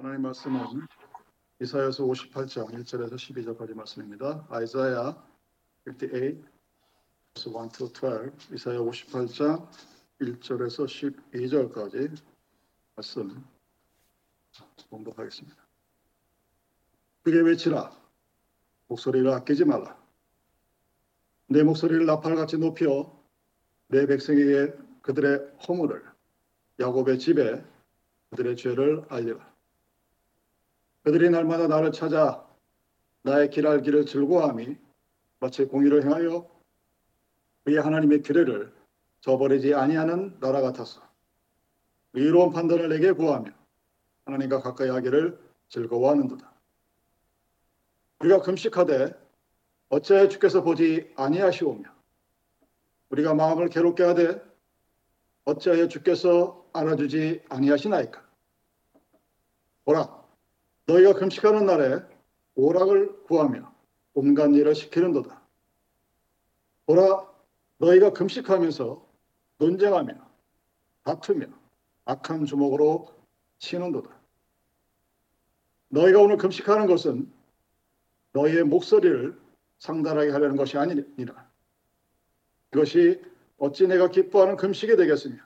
하나님 말씀은 이사야서 58장 1절에서 12절까지 말씀입니다. 아이사야 58 verse 1 to 12 이사야 58장 1절에서 12절까지 말씀 공독하겠습니다. 크게 외치라 목소리를 아끼지 말라 내 목소리를 나팔같이 높여 내 백성에게 그들의 허물을 야곱의 집에 그들의 죄를 알리라 그들이 날마다 나를 찾아 나의 길 알기를 즐거워함이 마치 공의를 행하여 그의 하나님의 규례를 저버리지 아니하는 나라 같았어. 의로운 판단을 내게 구하며 하나님과 가까이 하기를 즐거워하는도다. 우리가 금식하되 어찌하여 주께서 보지 아니하시오며 우리가 마음을 괴롭게 하되 어찌하여 주께서 알아주지 아니하시나이까 보라 너희가 금식하는 날에 오락을 구하며 온갖 일을 시키는도다 보라 너희가 금식하면서 논쟁하며 다투며 악한 주먹으로 치는도다 너희가 오늘 금식하는 것은 너희의 목소리를 상달하게 하려는 것이 아니니라. 이것이 어찌 내가 기뻐하는 금식이 되겠으며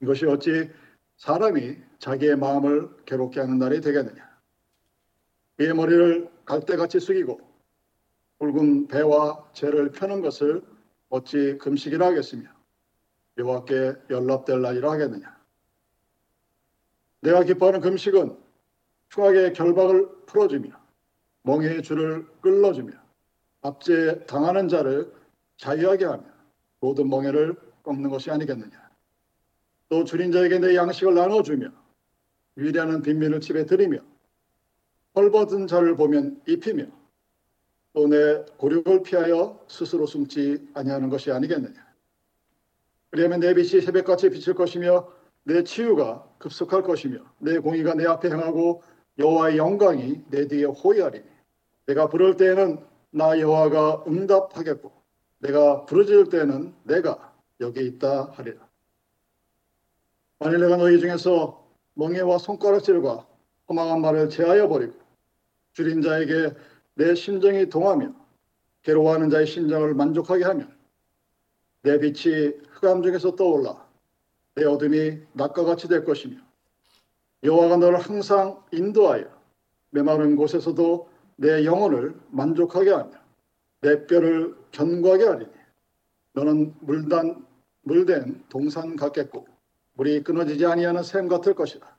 이것이 어찌 사람이 자기의 마음을 괴롭게 하는 날이 되겠느냐. 이의 머리를 갈대같이 숙이고 붉은 배와 죄를 펴는 것을 어찌 금식이라 하겠으며 여호와께 연락될 날이라 하겠느냐. 내가 기뻐하는 금식은 흉악의 결박을 풀어주며 멍에의 줄을 끌어주며 압제 당하는 자를 자유하게 하며 모든 멍에를 꺾는 것이 아니겠느냐. 또 줄인 자에게 내 양식을 나눠주며 위대한 빈민을 집에 들이며 헐벗은 자를 보면 입히며 또 내 고륙을 피하여 스스로 숨지 아니하는 것이 아니겠느냐. 그러면 내 빛이 새벽같이 비칠 것이며 내 치유가 급속할 것이며 내 공의가 내 앞에 행하고 여호와의 영광이 내 뒤에 호위하리니 내가 부를 때에는 나 여호와가 응답하겠고 내가 부르짖을 때에는 내가 여기 있다 하리라. 만일 내가 너희 중에서 멍에와 손가락질과 허망한 말을 제하여 버리고 줄인 자에게 내 심정이 동하며 괴로워하는 자의 심정을 만족하게 하면 내 빛이 흑암 중에서 떠올라 내 어둠이 낮과 같이 될 것이며 여호와가 너를 항상 인도하여 메마른 곳에서도 내 영혼을 만족하게 하며 내 뼈를 견고하게 하리니 너는 물단 물된 동산 같겠고 물이 끊어지지 아니하는 샘 같을 것이다.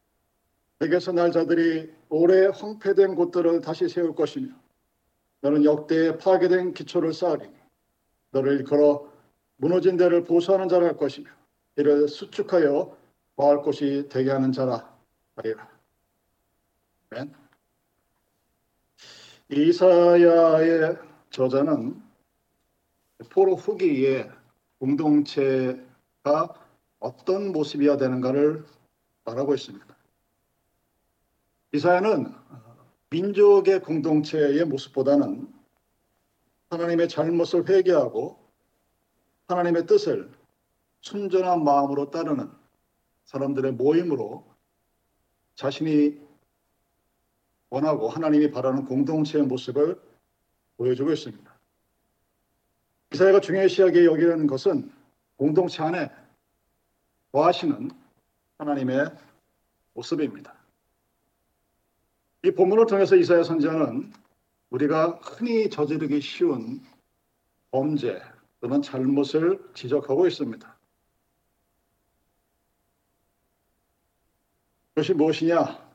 내게서 날 자들이 오래 황폐된 곳들을 다시 세울 것이며 너는 역대에 파괴된 기초를 쌓으리니 너를 걸어 무너진 데를 보수하는 자라 할 것이며 이를 수축하여 거할 곳이 되게 하는 자라 하리라. 아멘. 이사야의 저자는 포로 후기의 공동체가 어떤 모습이어야 되는가를 말하고 있습니다. 이사야는 민족의 공동체의 모습보다는 하나님의 잘못을 회개하고 하나님의 뜻을 순전한 마음으로 따르는 사람들의 모임으로 자신이 원하고 하나님이 바라는 공동체의 모습을 보여주고 있습니다. 이사야가 중요시하게 여기는 것은 공동체 안에 거하시는 하나님의 모습입니다. 이 본문을 통해서 이사야 선지자는 우리가 흔히 저지르기 쉬운 범죄 또는 잘못을 지적하고 있습니다. 그것이 무엇이냐?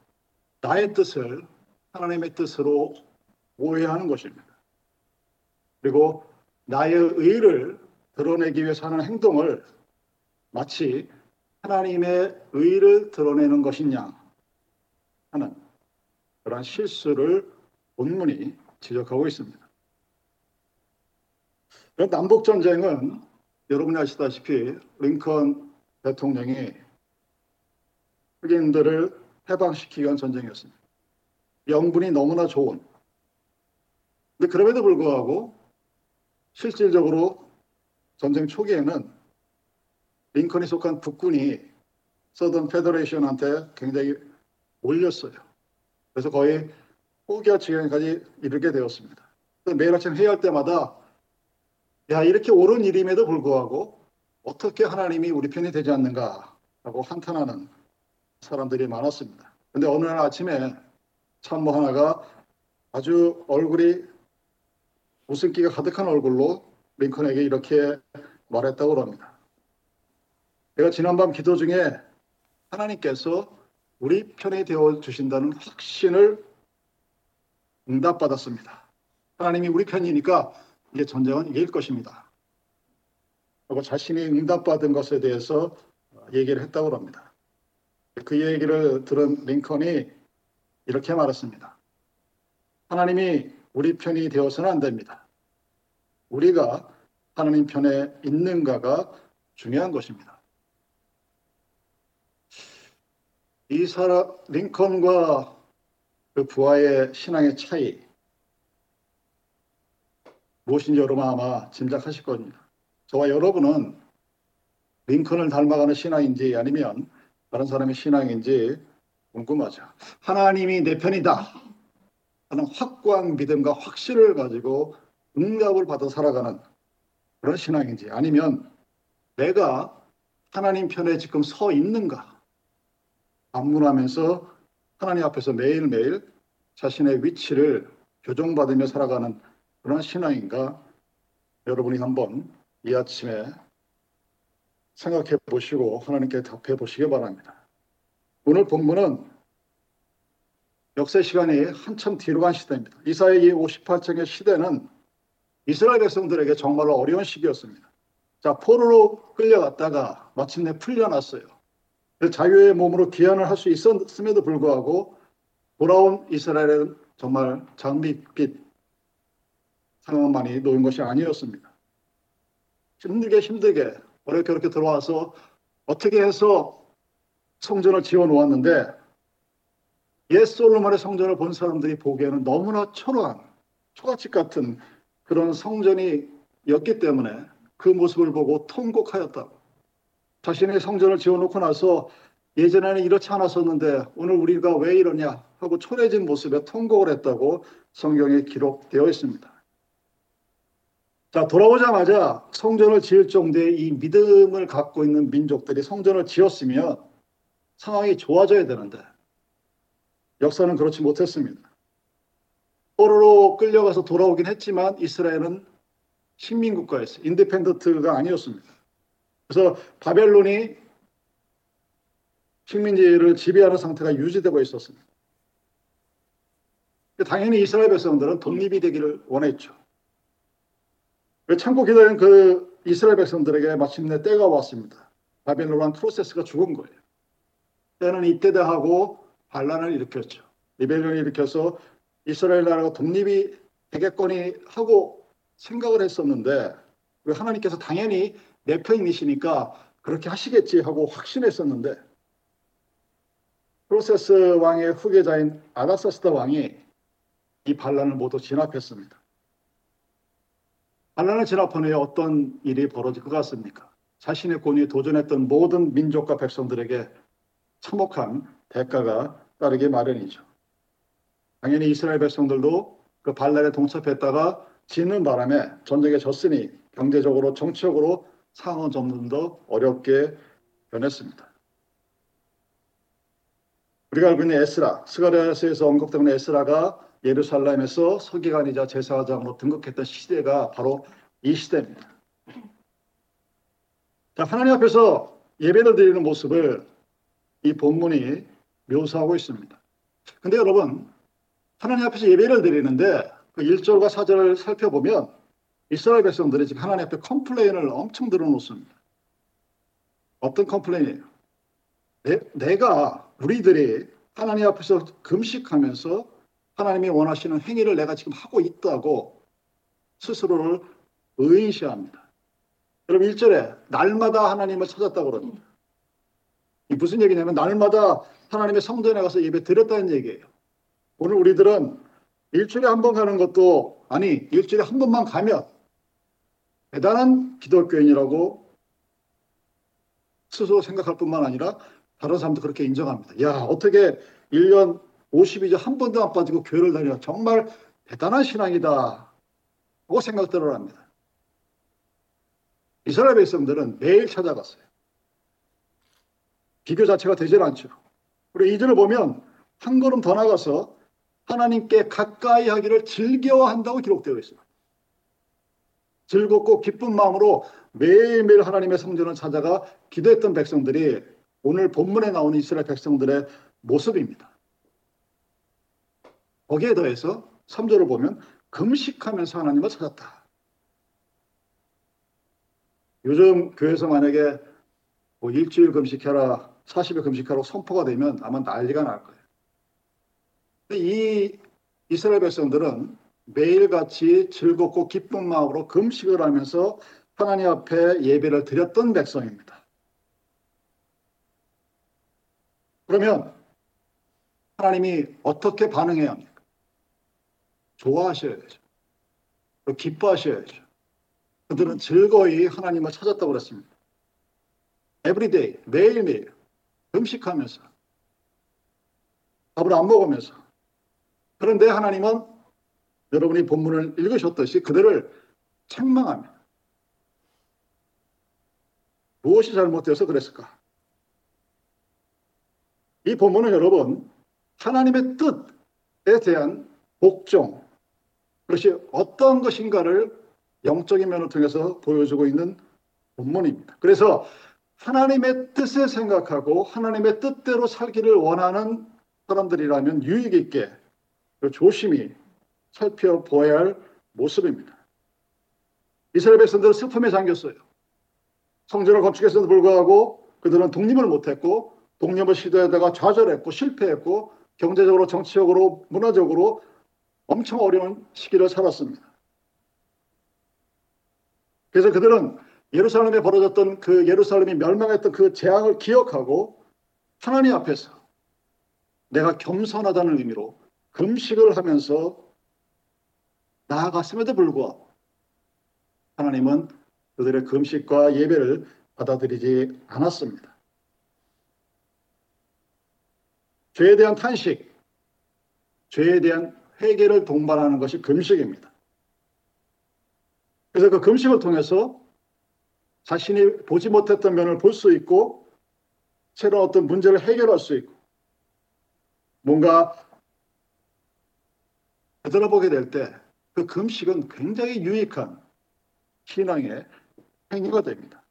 나의 뜻을 하나님의 뜻으로 오해하는 것입니다. 그리고 나의 의를 드러내기 위해서 하는 행동을 마치 하나님의 의를 드러내는 것이냐 하는 그러한 실수를 본문이 지적하고 있습니다. 남북 전쟁은 여러분이 아시다시피 링컨 대통령이 흑인들을 해방시키기 위한 전쟁이었습니다. 영분이 너무나 좋은. 근데 그럼에도 불구하고 실질적으로 전쟁 초기에는 링컨이 속한 북군이 서던 페더레이션한테 굉장히 올렸어요. 그래서 거의 포기할 지경까지 이르게 되었습니다. 매일 아침 회의할 때마다 야 이렇게 옳은 일임에도 불구하고 어떻게 하나님이 우리 편이 되지 않는가라고 한탄하는 사람들이 많았습니다. 근데 어느 날 아침에 참모 하나가 아주 얼굴이 웃음기가 가득한 얼굴로 링컨에게 이렇게 말했다고 합니다. 내가 지난밤 기도 중에 하나님께서 우리 편이 되어 주신다는 확신을 응답받았습니다. 하나님이 우리 편이니까 이제 전쟁은 이길 것입니다. 하고 자신이 응답받은 것에 대해서 얘기를 했다고 합니다. 그 얘기를 들은 링컨이 이렇게 말했습니다. 하나님이 우리 편이 되어서는 안 됩니다. 우리가 하나님 편에 있는가가 중요한 것입니다. 이 사람 링컨과 그 부하의 신앙의 차이 무엇인지 여러분 아마 짐작하실 겁니다. 저와 여러분은 링컨을 닮아가는 신앙인지 아니면 다른 사람의 신앙인지 궁금하죠. 하나님이 내 편이다 하는 확고한 믿음과 확신을 가지고 응답을 받아 살아가는 그런 신앙인지 아니면 내가 하나님 편에 지금 서 있는가 반문하면서 하나님 앞에서 매일매일 자신의 위치를 교정받으며 살아가는 그런 신앙인가 여러분이 한번 이 아침에 생각해 보시고 하나님께 답해 보시기 바랍니다. 오늘 본문은 역사 시간이 한참 뒤로 간 시대입니다. 이사의 58장의 시대는 이스라엘 백성들에게 정말로 어려운 시기였습니다. 자, 포로로 끌려갔다가 마침내 풀려났어요. 자유의 몸으로 귀환을 할 수 있었음에도 불구하고 돌아온 이스라엘은 정말 장밋빛 상황만이 놓인 것이 아니었습니다. 힘들게 힘들게 어렵게 어렵게 들어와서 어떻게 해서 성전을 지어 놓았는데 옛 솔로몬의 성전을 본 사람들이 보기에는 너무나 초라한 초가집 같은 그런 성전이었기 때문에 그 모습을 보고 통곡하였다고. 자신의 성전을 지어놓고 나서 예전에는 이렇지 않았었는데 오늘 우리가 왜 이러냐 하고 초래진 모습에 통곡을 했다고 성경에 기록되어 있습니다. 자, 돌아오자마자 성전을 지을 정도의 이 믿음을 갖고 있는 민족들이 성전을 지었으면 상황이 좋아져야 되는데 역사는 그렇지 못했습니다. 포로로 끌려가서 돌아오긴 했지만 이스라엘은 식민국가였어요. independent가 아니었습니다. 그래서 바벨론이 식민지를 지배하는 상태가 유지되고 있었습니다. 당연히 이스라엘 백성들은 독립이 되기를 원했죠. 참고 기다린 그 이스라엘 백성들에게 마침내 때가 왔습니다. 바벨론 왕 고레스가 죽은 거예요. 때는 이때다 하고 반란을 일으켰죠. 리벨론을 일으켜서 이스라엘 나라가 독립이 되겠거니 하고 생각을 했었는데 하나님께서 당연히 내 편이시니까 그렇게 하시겠지 하고 확신했었는데 프로세스 왕의 후계자인 아다사스다 왕이 이 반란을 모두 진압했습니다. 반란을 진압한 후에 어떤 일이 벌어질 것 같습니까? 자신의 권위에 도전했던 모든 민족과 백성들에게 참혹한 대가가 따르기 마련이죠. 당연히 이스라엘 백성들도 그 반란에 동참했다가 지는 바람에 전쟁에 졌으니 경제적으로 정치적으로 상황은 점점 더 어렵게 변했습니다. 우리가 알고 있는 에스라, 스가랴서에서 언급되는 에스라가 예루살렘에서 서기관이자 제사장으로 등극했던 시대가 바로 이 시대입니다. 자, 하나님 앞에서 예배를 드리는 모습을 이 본문이 묘사하고 있습니다. 근데 여러분, 하나님 앞에서 예배를 드리는데 그 1절과 4절을 살펴보면 이스라엘 백성들이 지금 하나님 앞에 complain을 엄청 늘어놓습니다. 어떤 complain이에요? 내, 내가 우리들이 하나님 앞에서 금식하면서 하나님이 원하시는 행위를 내가 지금 하고 있다고 스스로를 의인시합니다. 여러분 1절에 날마다 하나님을 찾았다고 그럽니다. 이 무슨 얘기냐면 날마다 하나님의 성전에 가서 예배 드렸다는 얘기예요. 오늘 우리들은 일주일에 한 번 가는 것도 아니 일주일에 한 번만 가면 대단한 기독교인이라고 스스로 생각할 뿐만 아니라 다른 사람도 그렇게 인정합니다. 야 어떻게 1년 52주 한 번도 안 빠지고 교회를 다녀 정말 대단한 신앙이다. 하고 생각들을 합니다. 이스라엘 백성들은 매일 찾아갔어요. 비교 자체가 되질 않죠. 그리고 이절을 보면 한 걸음 더 나가서 하나님께 가까이 하기를 즐겨한다고 기록되어 있습니다. 즐겁고 기쁜 마음으로 매일매일 하나님의 성전을 찾아가 기도했던 백성들이 오늘 본문에 나오는 이스라엘 백성들의 모습입니다. 거기에 더해서 3절을 보면 금식하면서 하나님을 찾았다. 요즘 교회에서 만약에 뭐 일주일 금식해라, 40일 금식하라고 선포가 되면 아마 난리가 날 거예요. 이 이스라엘 백성들은 매일같이 즐겁고 기쁜 마음으로 금식을 하면서 하나님 앞에 예배를 드렸던 백성입니다. 그러면 하나님이 어떻게 반응해야 합니까? 좋아하셔야 되죠. 기뻐하셔야죠. 그들은 즐거이 하나님을 찾았다고 그랬습니다. every day, 매일매일 금식하면서 밥을 안 먹으면서 그런데 하나님은 여러분이 본문을 읽으셨듯이 그들을 책망합니다. 무엇이 잘못되어서 그랬을까? 이 본문은 여러분 하나님의 뜻에 대한 복종 그것이 어떤 것인가를 영적인 면을 통해서 보여주고 있는 본문입니다. 그래서 하나님의 뜻을 생각하고 하나님의 뜻대로 살기를 원하는 사람들이라면 유익 있게 조심히 살펴보아야 할 모습입니다. 이스라엘 백성들은 슬픔에 잠겼어요. 성전을 건축했음에도 불구하고 그들은 독립을 못했고 독립을 시도하다가 좌절했고 실패했고 경제적으로 정치적으로 문화적으로 엄청 어려운 시기를 살았습니다. 그래서 그들은 예루살렘에 벌어졌던 그 예루살렘이 멸망했던 그 재앙을 기억하고 하나님 앞에서 내가 겸손하다는 의미로 금식을 하면서 나아갔음에도 불구하고 하나님은 그들의 금식과 예배를 받아들이지 않았습니다. 죄에 대한 탄식, 죄에 대한 회개를 동반하는 것이 금식입니다. 그래서 그 금식을 통해서 자신이 보지 못했던 면을 볼 수 있고 새로운 어떤 문제를 해결할 수 있고 뭔가 되돌아보게 될 때 그 금식은 굉장히 유익한 신앙의 행위가 됩니다.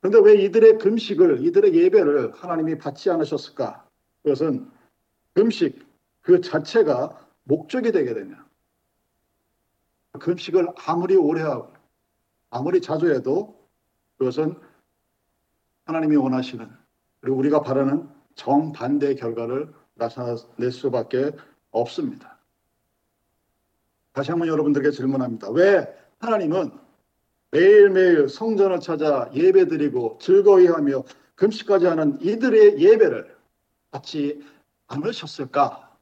그런데 왜 이들의 금식을, 이들의 예배를 하나님이 받지 않으셨을까? 그것은 금식 그 자체가 목적이 되게 되냐. 금식을 아무리 오래 하고 아무리 자주 해도 그것은 하나님이 원하시는 그리고 우리가 바라는 정반대의 결과를 나타낼 수밖에 없습니다. 다시 한번 여러분들에게 질문합니다. 왜 하나님은 매일매일 성전을 찾아 예배드리고 즐거이 하며 금식까지 하는 이들의 예배를 받지 않으셨을까?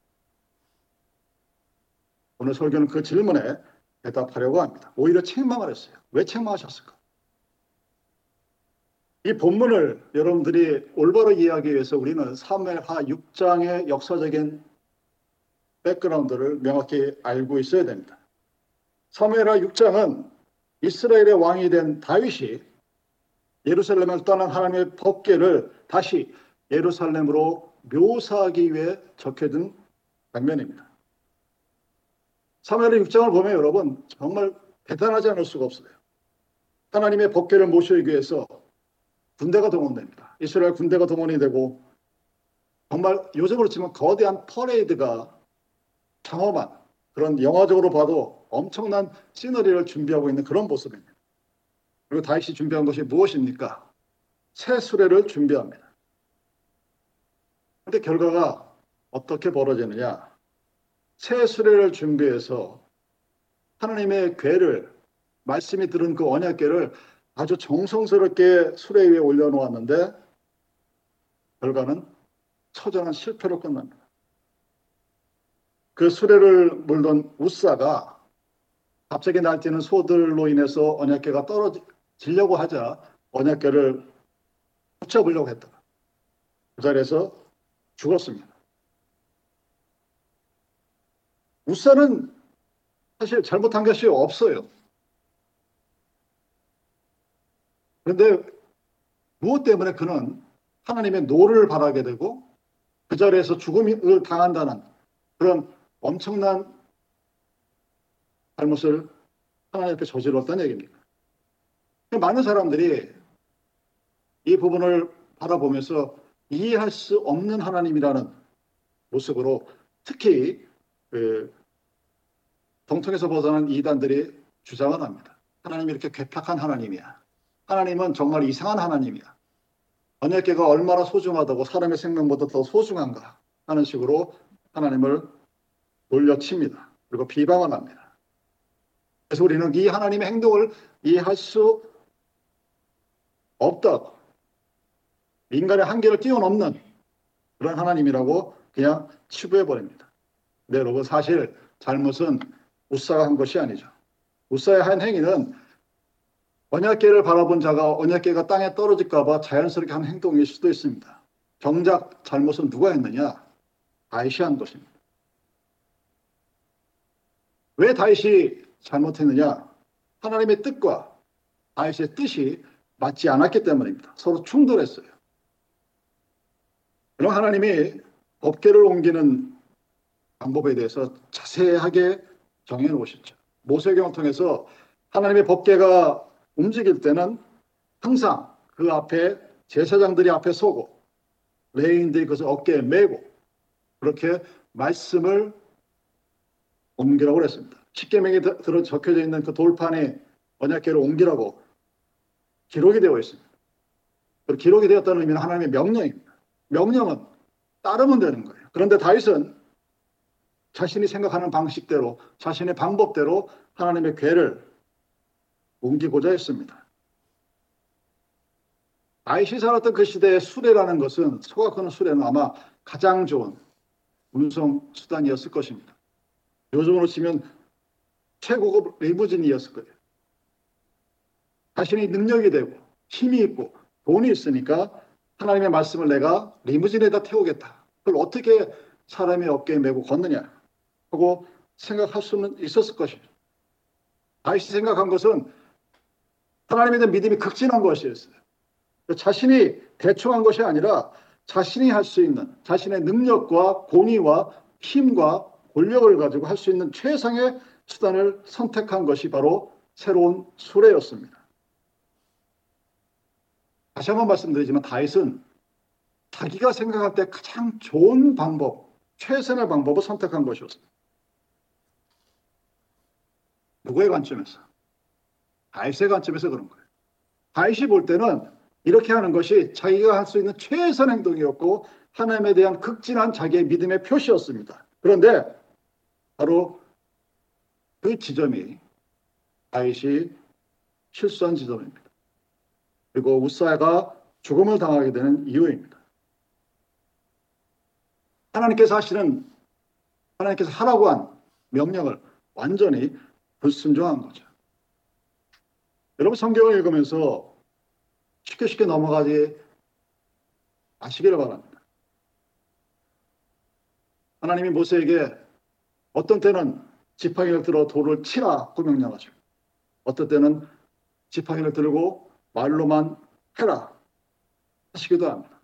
오늘 설교는 그 질문에 대답하려고 합니다. 오히려 책망을 했어요. 왜 책망하셨을까? 이 본문을 여러분들이 올바로 이해하기 위해서 우리는 사무엘하 6장의 역사적인 백그라운드를 명확히 알고 있어야 됩니다. 사무엘하 6장은 이스라엘의 왕이 된 다윗이 예루살렘을 떠난 하나님의 법궤를 다시 예루살렘으로 묘사하기 위해 적혀둔 장면입니다. 사무엘의 6장을 보면 여러분 정말 대단하지 않을 수가 없어요. 하나님의 법궤를 모시기 위해서 군대가 동원됩니다. 이스라엘 군대가 동원이 되고 정말 요즘으로 치면 거대한 퍼레이드가 경험한 그런 영화적으로 봐도 엄청난 시너리를 준비하고 있는 그런 모습입니다. 그리고 다윗이 준비한 것이 무엇입니까? 새 수레를 준비합니다. 그런데 결과가 어떻게 벌어지느냐? 새 수레를 준비해서 하나님의 괴를 말씀이 들은 그 언약궤를 아주 정성스럽게 수레 위에 올려놓았는데 결과는 처절한 실패로 끝납니다. 그 수레를 물던 우사가 갑자기 날뛰는 소들로 인해서 언약궤가 떨어지려고 하자 언약궤를 붙여보려고 했다. 그 자리에서 죽었습니다. 우사는 사실 잘못한 것이 없어요. 그런데 무엇 때문에 그는 하나님의 노를 발하게 되고 그 자리에서 죽음을 당한다는 그런 엄청난 잘못을 하나님께 저질렀다는 얘기입니다. 많은 사람들이 이 부분을 바라보면서 이해할 수 없는 하나님이라는 모습으로 특히 그 정통에서 벗어난 이단들이 주장을 합니다. 하나님이 이렇게 괴팍한 하나님이야. 하나님은 정말 이상한 하나님이야. 언약계가 얼마나 소중하다고 사람의 생명보다 더 소중한가 하는 식으로 하나님을 돌려칩니다. 그리고 비방을 합니다. 그래서 우리는 이 하나님의 행동을 이해할 수 없다고 인간의 한계를 뛰어넘는 그런 하나님이라고 그냥 치부해 버립니다. 네, 여러분 사실 잘못은 우사가 한 것이 아니죠. 우사의 한 행위는 언약계를 바라본 자가 언약계가 땅에 떨어질까봐 자연스럽게 한 행동일 수도 있습니다. 정작 잘못은 누가 했느냐? 다윗이 한 것입니다. 왜 다윗이 잘못했느냐? 하나님의 뜻과 다윗의 뜻이 맞지 않았기 때문입니다. 서로 충돌했어요. 그럼 하나님이 법계를 옮기는 방법에 대해서 자세하게 정해 놓으셨죠. 모세경을 통해서 하나님의 법계가 움직일 때는 항상 그 앞에 제사장들이 앞에 서고 레인들이 그것을 어깨에 메고 그렇게 말씀을 옮기라고 그랬습니다. 십계명에 들어 적혀져 있는 그 돌판에 언약계를 옮기라고 기록이 되어 있습니다. 기록이 되었다는 의미는 하나님의 명령입니다. 명령은 따르면 되는 거예요. 그런데 다윗은 자신이 생각하는 방식대로 자신의 방법대로 하나님의 괴를 옮기고자 했습니다. 다윗이 살았던 그 시대의 수레라는 것은 소각하는 수레는 아마 가장 좋은 운송 수단이었을 것입니다. 요즘으로 치면 최고급 리무진이었을 거예요. 자신이 능력이 되고 힘이 있고 돈이 있으니까 하나님의 말씀을 내가 리무진에다 태우겠다. 그걸 어떻게 사람의 어깨에 메고 걷느냐 하고 생각할 수는 있었을 것이죠. 다윗이 생각한 것은 하나님에 대한 믿음이 극진한 것이었어요. 자신이 대충 한 것이 아니라 자신이 할 수 있는 자신의 능력과 권위와 힘과 권력을 가지고 할 수 있는 최상의 수단을 선택한 것이 바로 새로운 수레였습니다. 다시 한번 말씀드리지만 다윗은 자기가 생각할 때 가장 좋은 방법, 최선의 방법을 선택한 것이었습니다. 누구의 관점에서? 다윗의 관점에서 그런 거예요. 다윗이 볼 때는 이렇게 하는 것이 자기가 할 수 있는 최선 행동이었고 하나님에 대한 극진한 자기의 믿음의 표시였습니다. 그런데 바로 그 지점이 다윗이 실수한 지점입니다. 그리고 우사야가 죽음을 당하게 되는 이유입니다. 하나님께서 하시는 하나님께서 하라고 한 명령을 완전히 불순종한 거죠. 여러분 성경을 읽으면서 쉽게 쉽게 넘어가지 마시기를 바랍니다. 하나님이 모세에게 어떤 때는 지팡이를 들어 돌을 치라고 명령하죠. 어떤 때는 지팡이를 들고 말로만 해라 하시기도 합니다.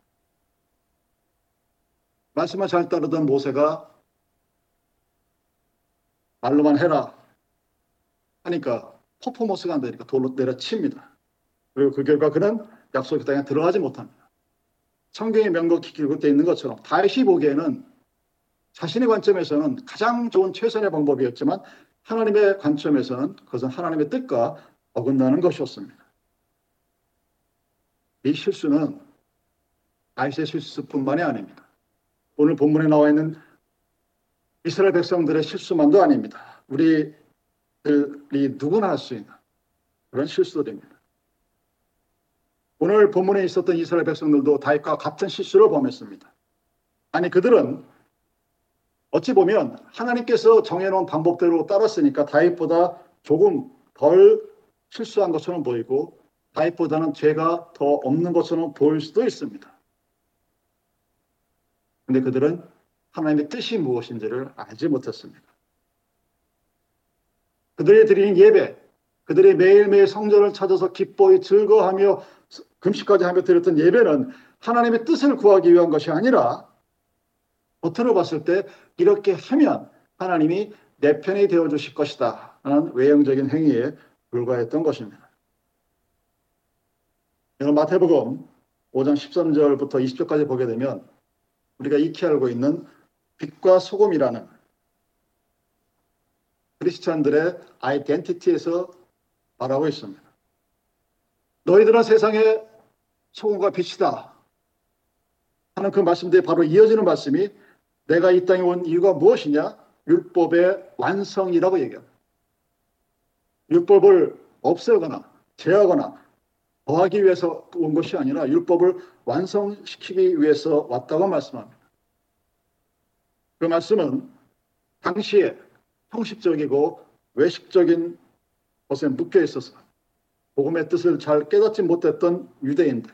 말씀을 잘 따르던 모세가 말로만 해라 하니까 퍼포먼스가 안 되니까 돌로 내려칩니다. 그리고 그 결과 그는 약속의 땅에 들어가지 못합니다. 성경의 명곡이 기록되어 있는 것처럼 다시 보기에는 자신의 관점에서는 가장 좋은 최선의 방법이었지만 하나님의 관점에서는 그것은 하나님의 뜻과 어긋나는 것이었습니다. 이 실수는 아이스의 실수뿐만이 아닙니다. 오늘 본문에 나와 있는 이스라엘 백성들의 실수만도 아닙니다. 우리들이 누구나 할 수 있는 그런 실수들입니다. 오늘 본문에 있었던 이스라엘 백성들도 다윗과 같은 실수를 범했습니다. 아니 그들은 어찌 보면 하나님께서 정해놓은 방법대로 따랐으니까 다윗보다 조금 덜 실수한 것처럼 보이고 다윗보다는 죄가 더 없는 것처럼 보일 수도 있습니다. 근데 그들은 하나님의 뜻이 무엇인지를 알지 못했습니다. 그들이 드리는 예배, 그들이 매일매일 성전을 찾아서 기뻐히 즐거워하며 금식까지 하며 드렸던 예배는 하나님의 뜻을 구하기 위한 것이 아니라 겉으로 봤을 때 이렇게 하면 하나님이 내 편이 되어 주실 것이다 라는 외형적인 행위에 불과했던 것입니다. 여러분 마태복음 5장 13절부터 20절까지 보게 되면 우리가 익히 알고 있는 빛과 소금이라는 크리스찬들의 아이덴티티에서 말하고 있습니다. 너희들은 세상의 소금과 빛이다 하는 그 말씀 뒤에 바로 이어지는 말씀이 내가 이 땅에 온 이유가 무엇이냐? 율법의 완성이라고 얘기합니다. 율법을 없애거나 제하거나 더하기 위해서 온 것이 아니라 율법을 완성시키기 위해서 왔다고 말씀합니다. 그 말씀은 당시에 형식적이고 외식적인 것에 묶여 있어서 복음의 뜻을 잘 깨닫지 못했던 유대인들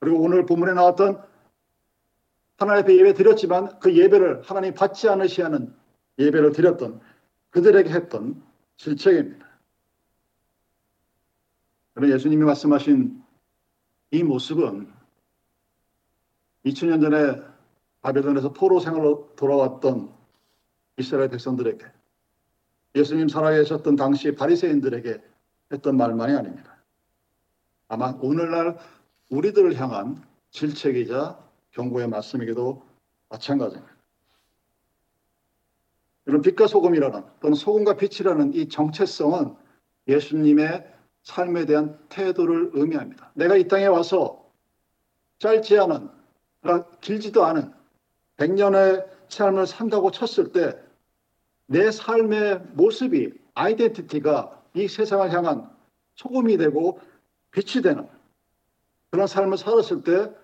그리고 오늘 본문에 나왔던 하나님 앞에 예배 드렸지만 그 예배를 하나님 받지 않으시하는 예배를 드렸던 그들에게 했던 질책입니다. 그러나 예수님이 말씀하신 이 모습은 2000년 전에 바벨론에서 포로 생활로 돌아왔던 이스라엘 백성들에게 예수님 살아계셨던 당시 바리새인들에게 했던 말만이 아닙니다. 아마 오늘날 우리들을 향한 질책이자 경고의 말씀이기도 마찬가지입니다. 이런 빛과 소금이라는 또는 소금과 빛이라는 이 정체성은 예수님의 삶에 대한 태도를 의미합니다. 내가 이 땅에 와서 짧지 않은, 길지도 않은 100년의 삶을 산다고 쳤을 때 내 삶의 모습이, 아이덴티티가 이 세상을 향한 소금이 되고 빛이 되는 그런 삶을 살았을 때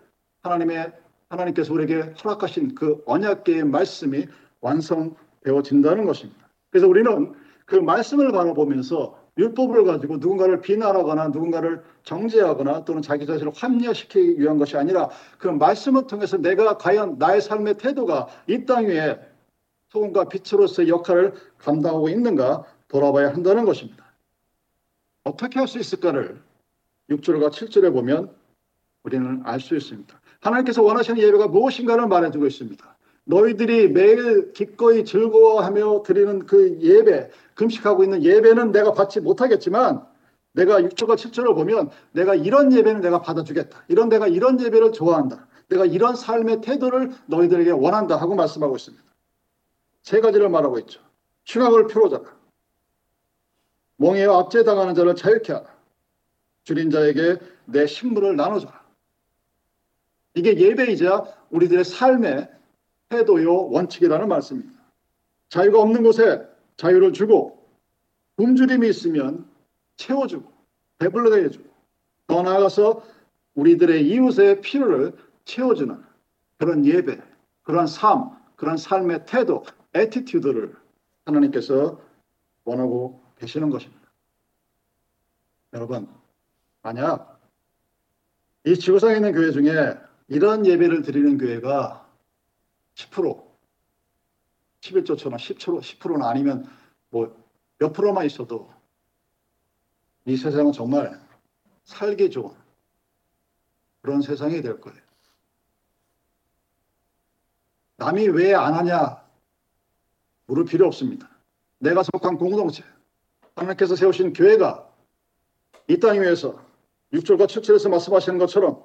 하나님의 하나님께서 우리에게 허락하신 그 언약계의 말씀이 완성되어진다는 것입니다. 그래서 우리는 그 말씀을 바라보면서 율법을 가지고 누군가를 비난하거나 누군가를 정죄하거나 또는 자기 자신을 합리화시키기 위한 것이 아니라 그 말씀을 통해서 내가 과연 나의 삶의 태도가 이 땅 위에 소금과 빛으로서의 역할을 감당하고 있는가 돌아봐야 한다는 것입니다. 어떻게 할 수 있을까를 6절과 7절에 보면 우리는 알 수 있습니다. 하나님께서 원하시는 예배가 무엇인가를 말해주고 있습니다. 너희들이 매일 기꺼이 즐거워하며 드리는 그 예배, 금식하고 있는 예배는 내가 받지 못하겠지만 내가 6절과 7절을 보면 내가 이런 예배는 내가 받아주겠다. 이런 내가 이런 예배를 좋아한다. 내가 이런 삶의 태도를 너희들에게 원한다 하고 말씀하고 있습니다. 세 가지를 말하고 있죠. 흉악을 표로자라. 몽해와 압제당하는 자를 자유케 하라. 줄인 자에게 내 식물을 나눠줘라. 이게 예배이자 우리들의 삶의 태도요 원칙이라는 말씀입니다. 자유가 없는 곳에 자유를 주고 굶주림이 있으면 채워주고 배불러게 해주고 더 나아가서 우리들의 이웃의 필요를 채워주는 그런 예배, 그런 삶, 그런 삶의 태도, attitude를 하나님께서 원하고 계시는 것입니다. 여러분, 만약 이 지구상에 있는 교회 중에 이런 예배를 드리는 교회가 10%, 11조처럼 10%, 10%나 아니면 뭐 몇 프로만 있어도 이 세상은 정말 살기 좋은 그런 세상이 될 거예요. 남이 왜 안 하냐 물을 필요 없습니다. 내가 속한 공동체, 하나님께서 세우신 교회가 이 땅 위에서 6절과 7절에서 말씀하시는 것처럼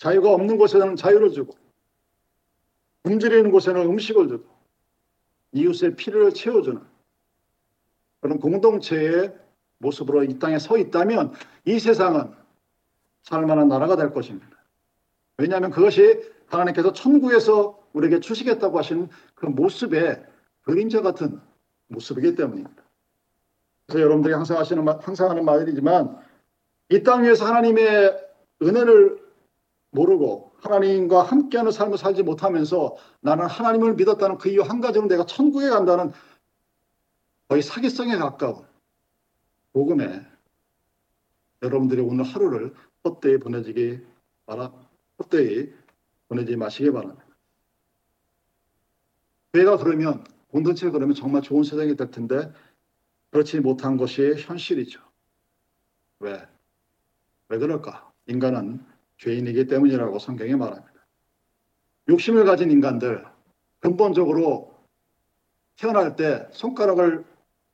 자유가 없는 곳에는 자유를 주고 굶주리는 곳에는 음식을 주고 이웃의 필요를 채워주는 그런 공동체의 모습으로 이 땅에 서 있다면 이 세상은 살만한 나라가 될 것입니다. 왜냐하면 그것이 하나님께서 천국에서 우리에게 주시겠다고 하신 그 모습의 그림자 같은 모습이기 때문입니다. 그래서 여러분들이 항상 하시는 항상 하는 말이지만 이 땅 위에서 하나님의 은혜를 모르고 하나님과 함께하는 삶을 살지 못하면서 나는 하나님을 믿었다는 그 이유 한 가지는 내가 천국에 간다는 거의 사기성에 가까운 복음에 여러분들이 오늘 하루를 헛되이 보내지기 바라 헛되이 보내지 마시기 바랍니다. 교회가 그러면 공동체가 그러면 정말 좋은 세상이 될 텐데 그렇지 못한 것이 현실이죠. 왜? 왜 그럴까? 인간은 죄인이기 때문이라고 성경이 말합니다. 욕심을 가진 인간들 근본적으로 태어날 때 손가락을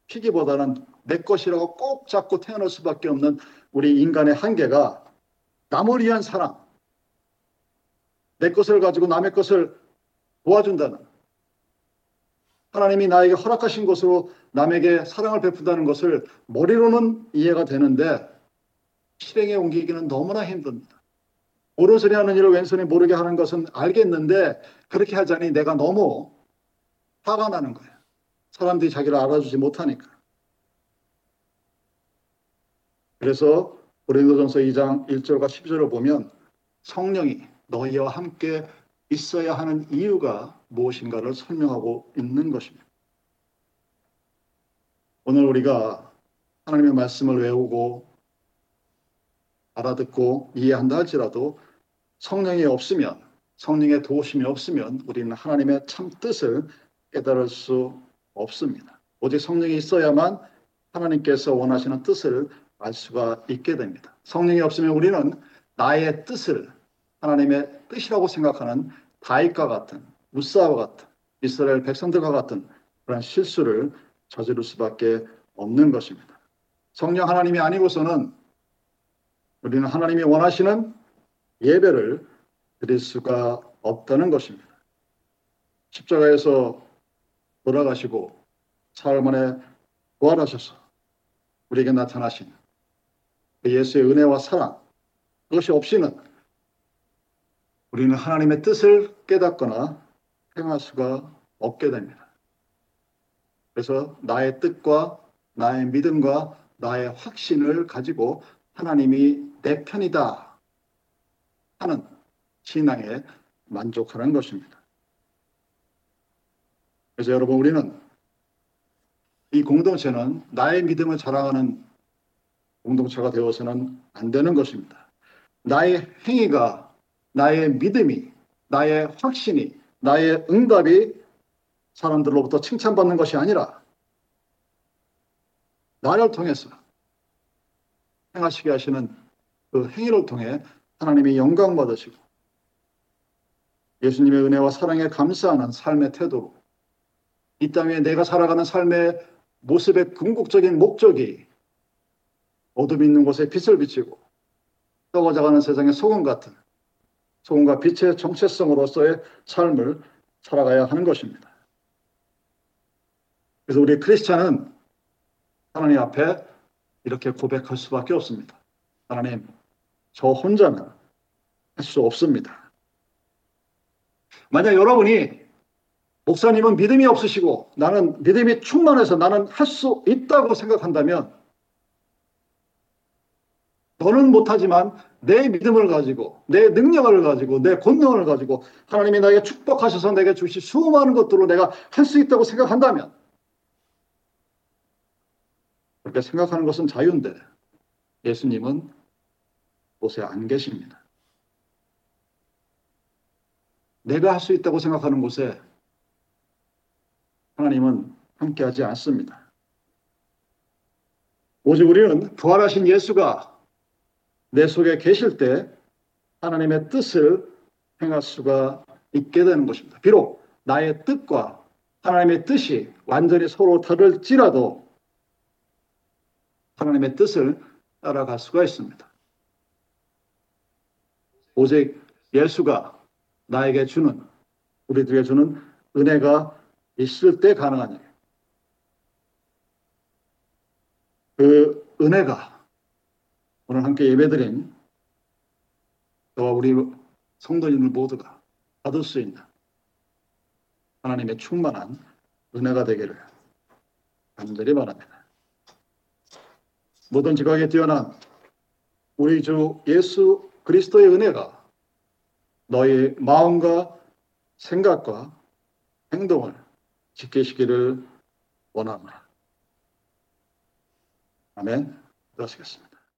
피기보다는 내 것이라고 꼭 잡고 태어날 수밖에 없는 우리 인간의 한계가 남을 위한 사랑, 내 것을 가지고 남의 것을 도와준다는 하나님이 나에게 허락하신 것으로 남에게 사랑을 베푼다는 것을 머리로는 이해가 되는데 실행에 옮기기는 너무나 힘듭니다. 소리 하는 일을 왼손이 모르게 하는 것은 알겠는데 그렇게 하자니 내가 너무 화가 나는 거예요. 사람들이 자기를 알아주지 못하니까. 그래서 고린도전서 2장 1절과 10절을 보면 성령이 너희와 함께 있어야 하는 이유가 무엇인가를 설명하고 있는 것입니다. 오늘 우리가 하나님의 말씀을 외우고 알아듣고 이해한다 할지라도 성령이 없으면 성령의 도우심이 없으면 우리는 하나님의 참 뜻을 깨달을 수 없습니다. 오직 성령이 있어야만 하나님께서 원하시는 뜻을 알 수가 있게 됩니다. 성령이 없으면 우리는 나의 뜻을 하나님의 뜻이라고 생각하는 다윗과 같은 무사와 같은 이스라엘 백성들과 같은 그런 실수를 저지를 수밖에 없는 것입니다. 성령 하나님이 아니고서는 우리는 하나님이 원하시는 예배를 드릴 수가 없다는 것입니다. 십자가에서 돌아가시고 사흘 만에 부활하셔서 우리에게 나타나신 그 예수의 은혜와 사랑 그것이 없이는 우리는 하나님의 뜻을 깨닫거나 행할 수가 없게 됩니다. 그래서 나의 뜻과 나의 믿음과 나의 확신을 가지고 하나님이 내 편이다 하는 신앙에 만족하는 것입니다. 그래서 여러분 우리는 이 공동체는 나의 믿음을 자랑하는 공동체가 되어서는 안 되는 것입니다. 나의 행위가 나의 믿음이 나의 확신이 나의 응답이 사람들로부터 칭찬받는 것이 아니라 나를 통해서 행하시게 하시는 그 행위를 통해 하나님이 영광 받으시고 예수님의 은혜와 사랑에 감사하는 삶의 태도로 이 땅에 내가 살아가는 삶의 모습의 궁극적인 목적이 어둠 있는 곳에 빛을 비치고 떠가져가는 세상의 소금 같은 소금과 빛의 정체성으로서의 삶을 살아가야 하는 것입니다. 그래서 우리 크리스찬은 하나님 앞에 이렇게 고백할 수밖에 없습니다. 하나님, 저 혼자는 할 수 없습니다. 만약 여러분이 목사님은 믿음이 없으시고 나는 믿음이 충만해서 나는 할 수 있다고 생각한다면 너는 못하지만 내 믿음을 가지고 내 능력을 가지고 내 권능을 가지고 하나님이 나에게 축복하셔서 내게 주신 수많은 것들로 내가 할 수 있다고 생각한다면 그렇게 생각하는 것은 자유인데 예수님은 곳에 안 계십니다. 내가 할 수 있다고 생각하는 곳에 하나님은 함께하지 않습니다. 오직 우리는 부활하신 예수가 내 속에 계실 때 하나님의 뜻을 행할 수가 있게 되는 것입니다. 비록 나의 뜻과 하나님의 뜻이 완전히 서로 다를지라도 하나님의 뜻을 따라갈 수가 있습니다. 오직 예수가 나에게 주는 우리들에게 주는 은혜가 있을 때 가능한 일이에요. 그 은혜가 오늘 함께 예배드린 저와 우리 성도님들 모두가 받을 수 있는 하나님의 충만한 은혜가 되기를 간절히 바랍니다. 모든 지각에 뛰어난 우리 주 예수 그리스도의 은혜가 너희 마음과 생각과 행동을 지키시기를 원합니다. 아멘. 그러시겠습니다.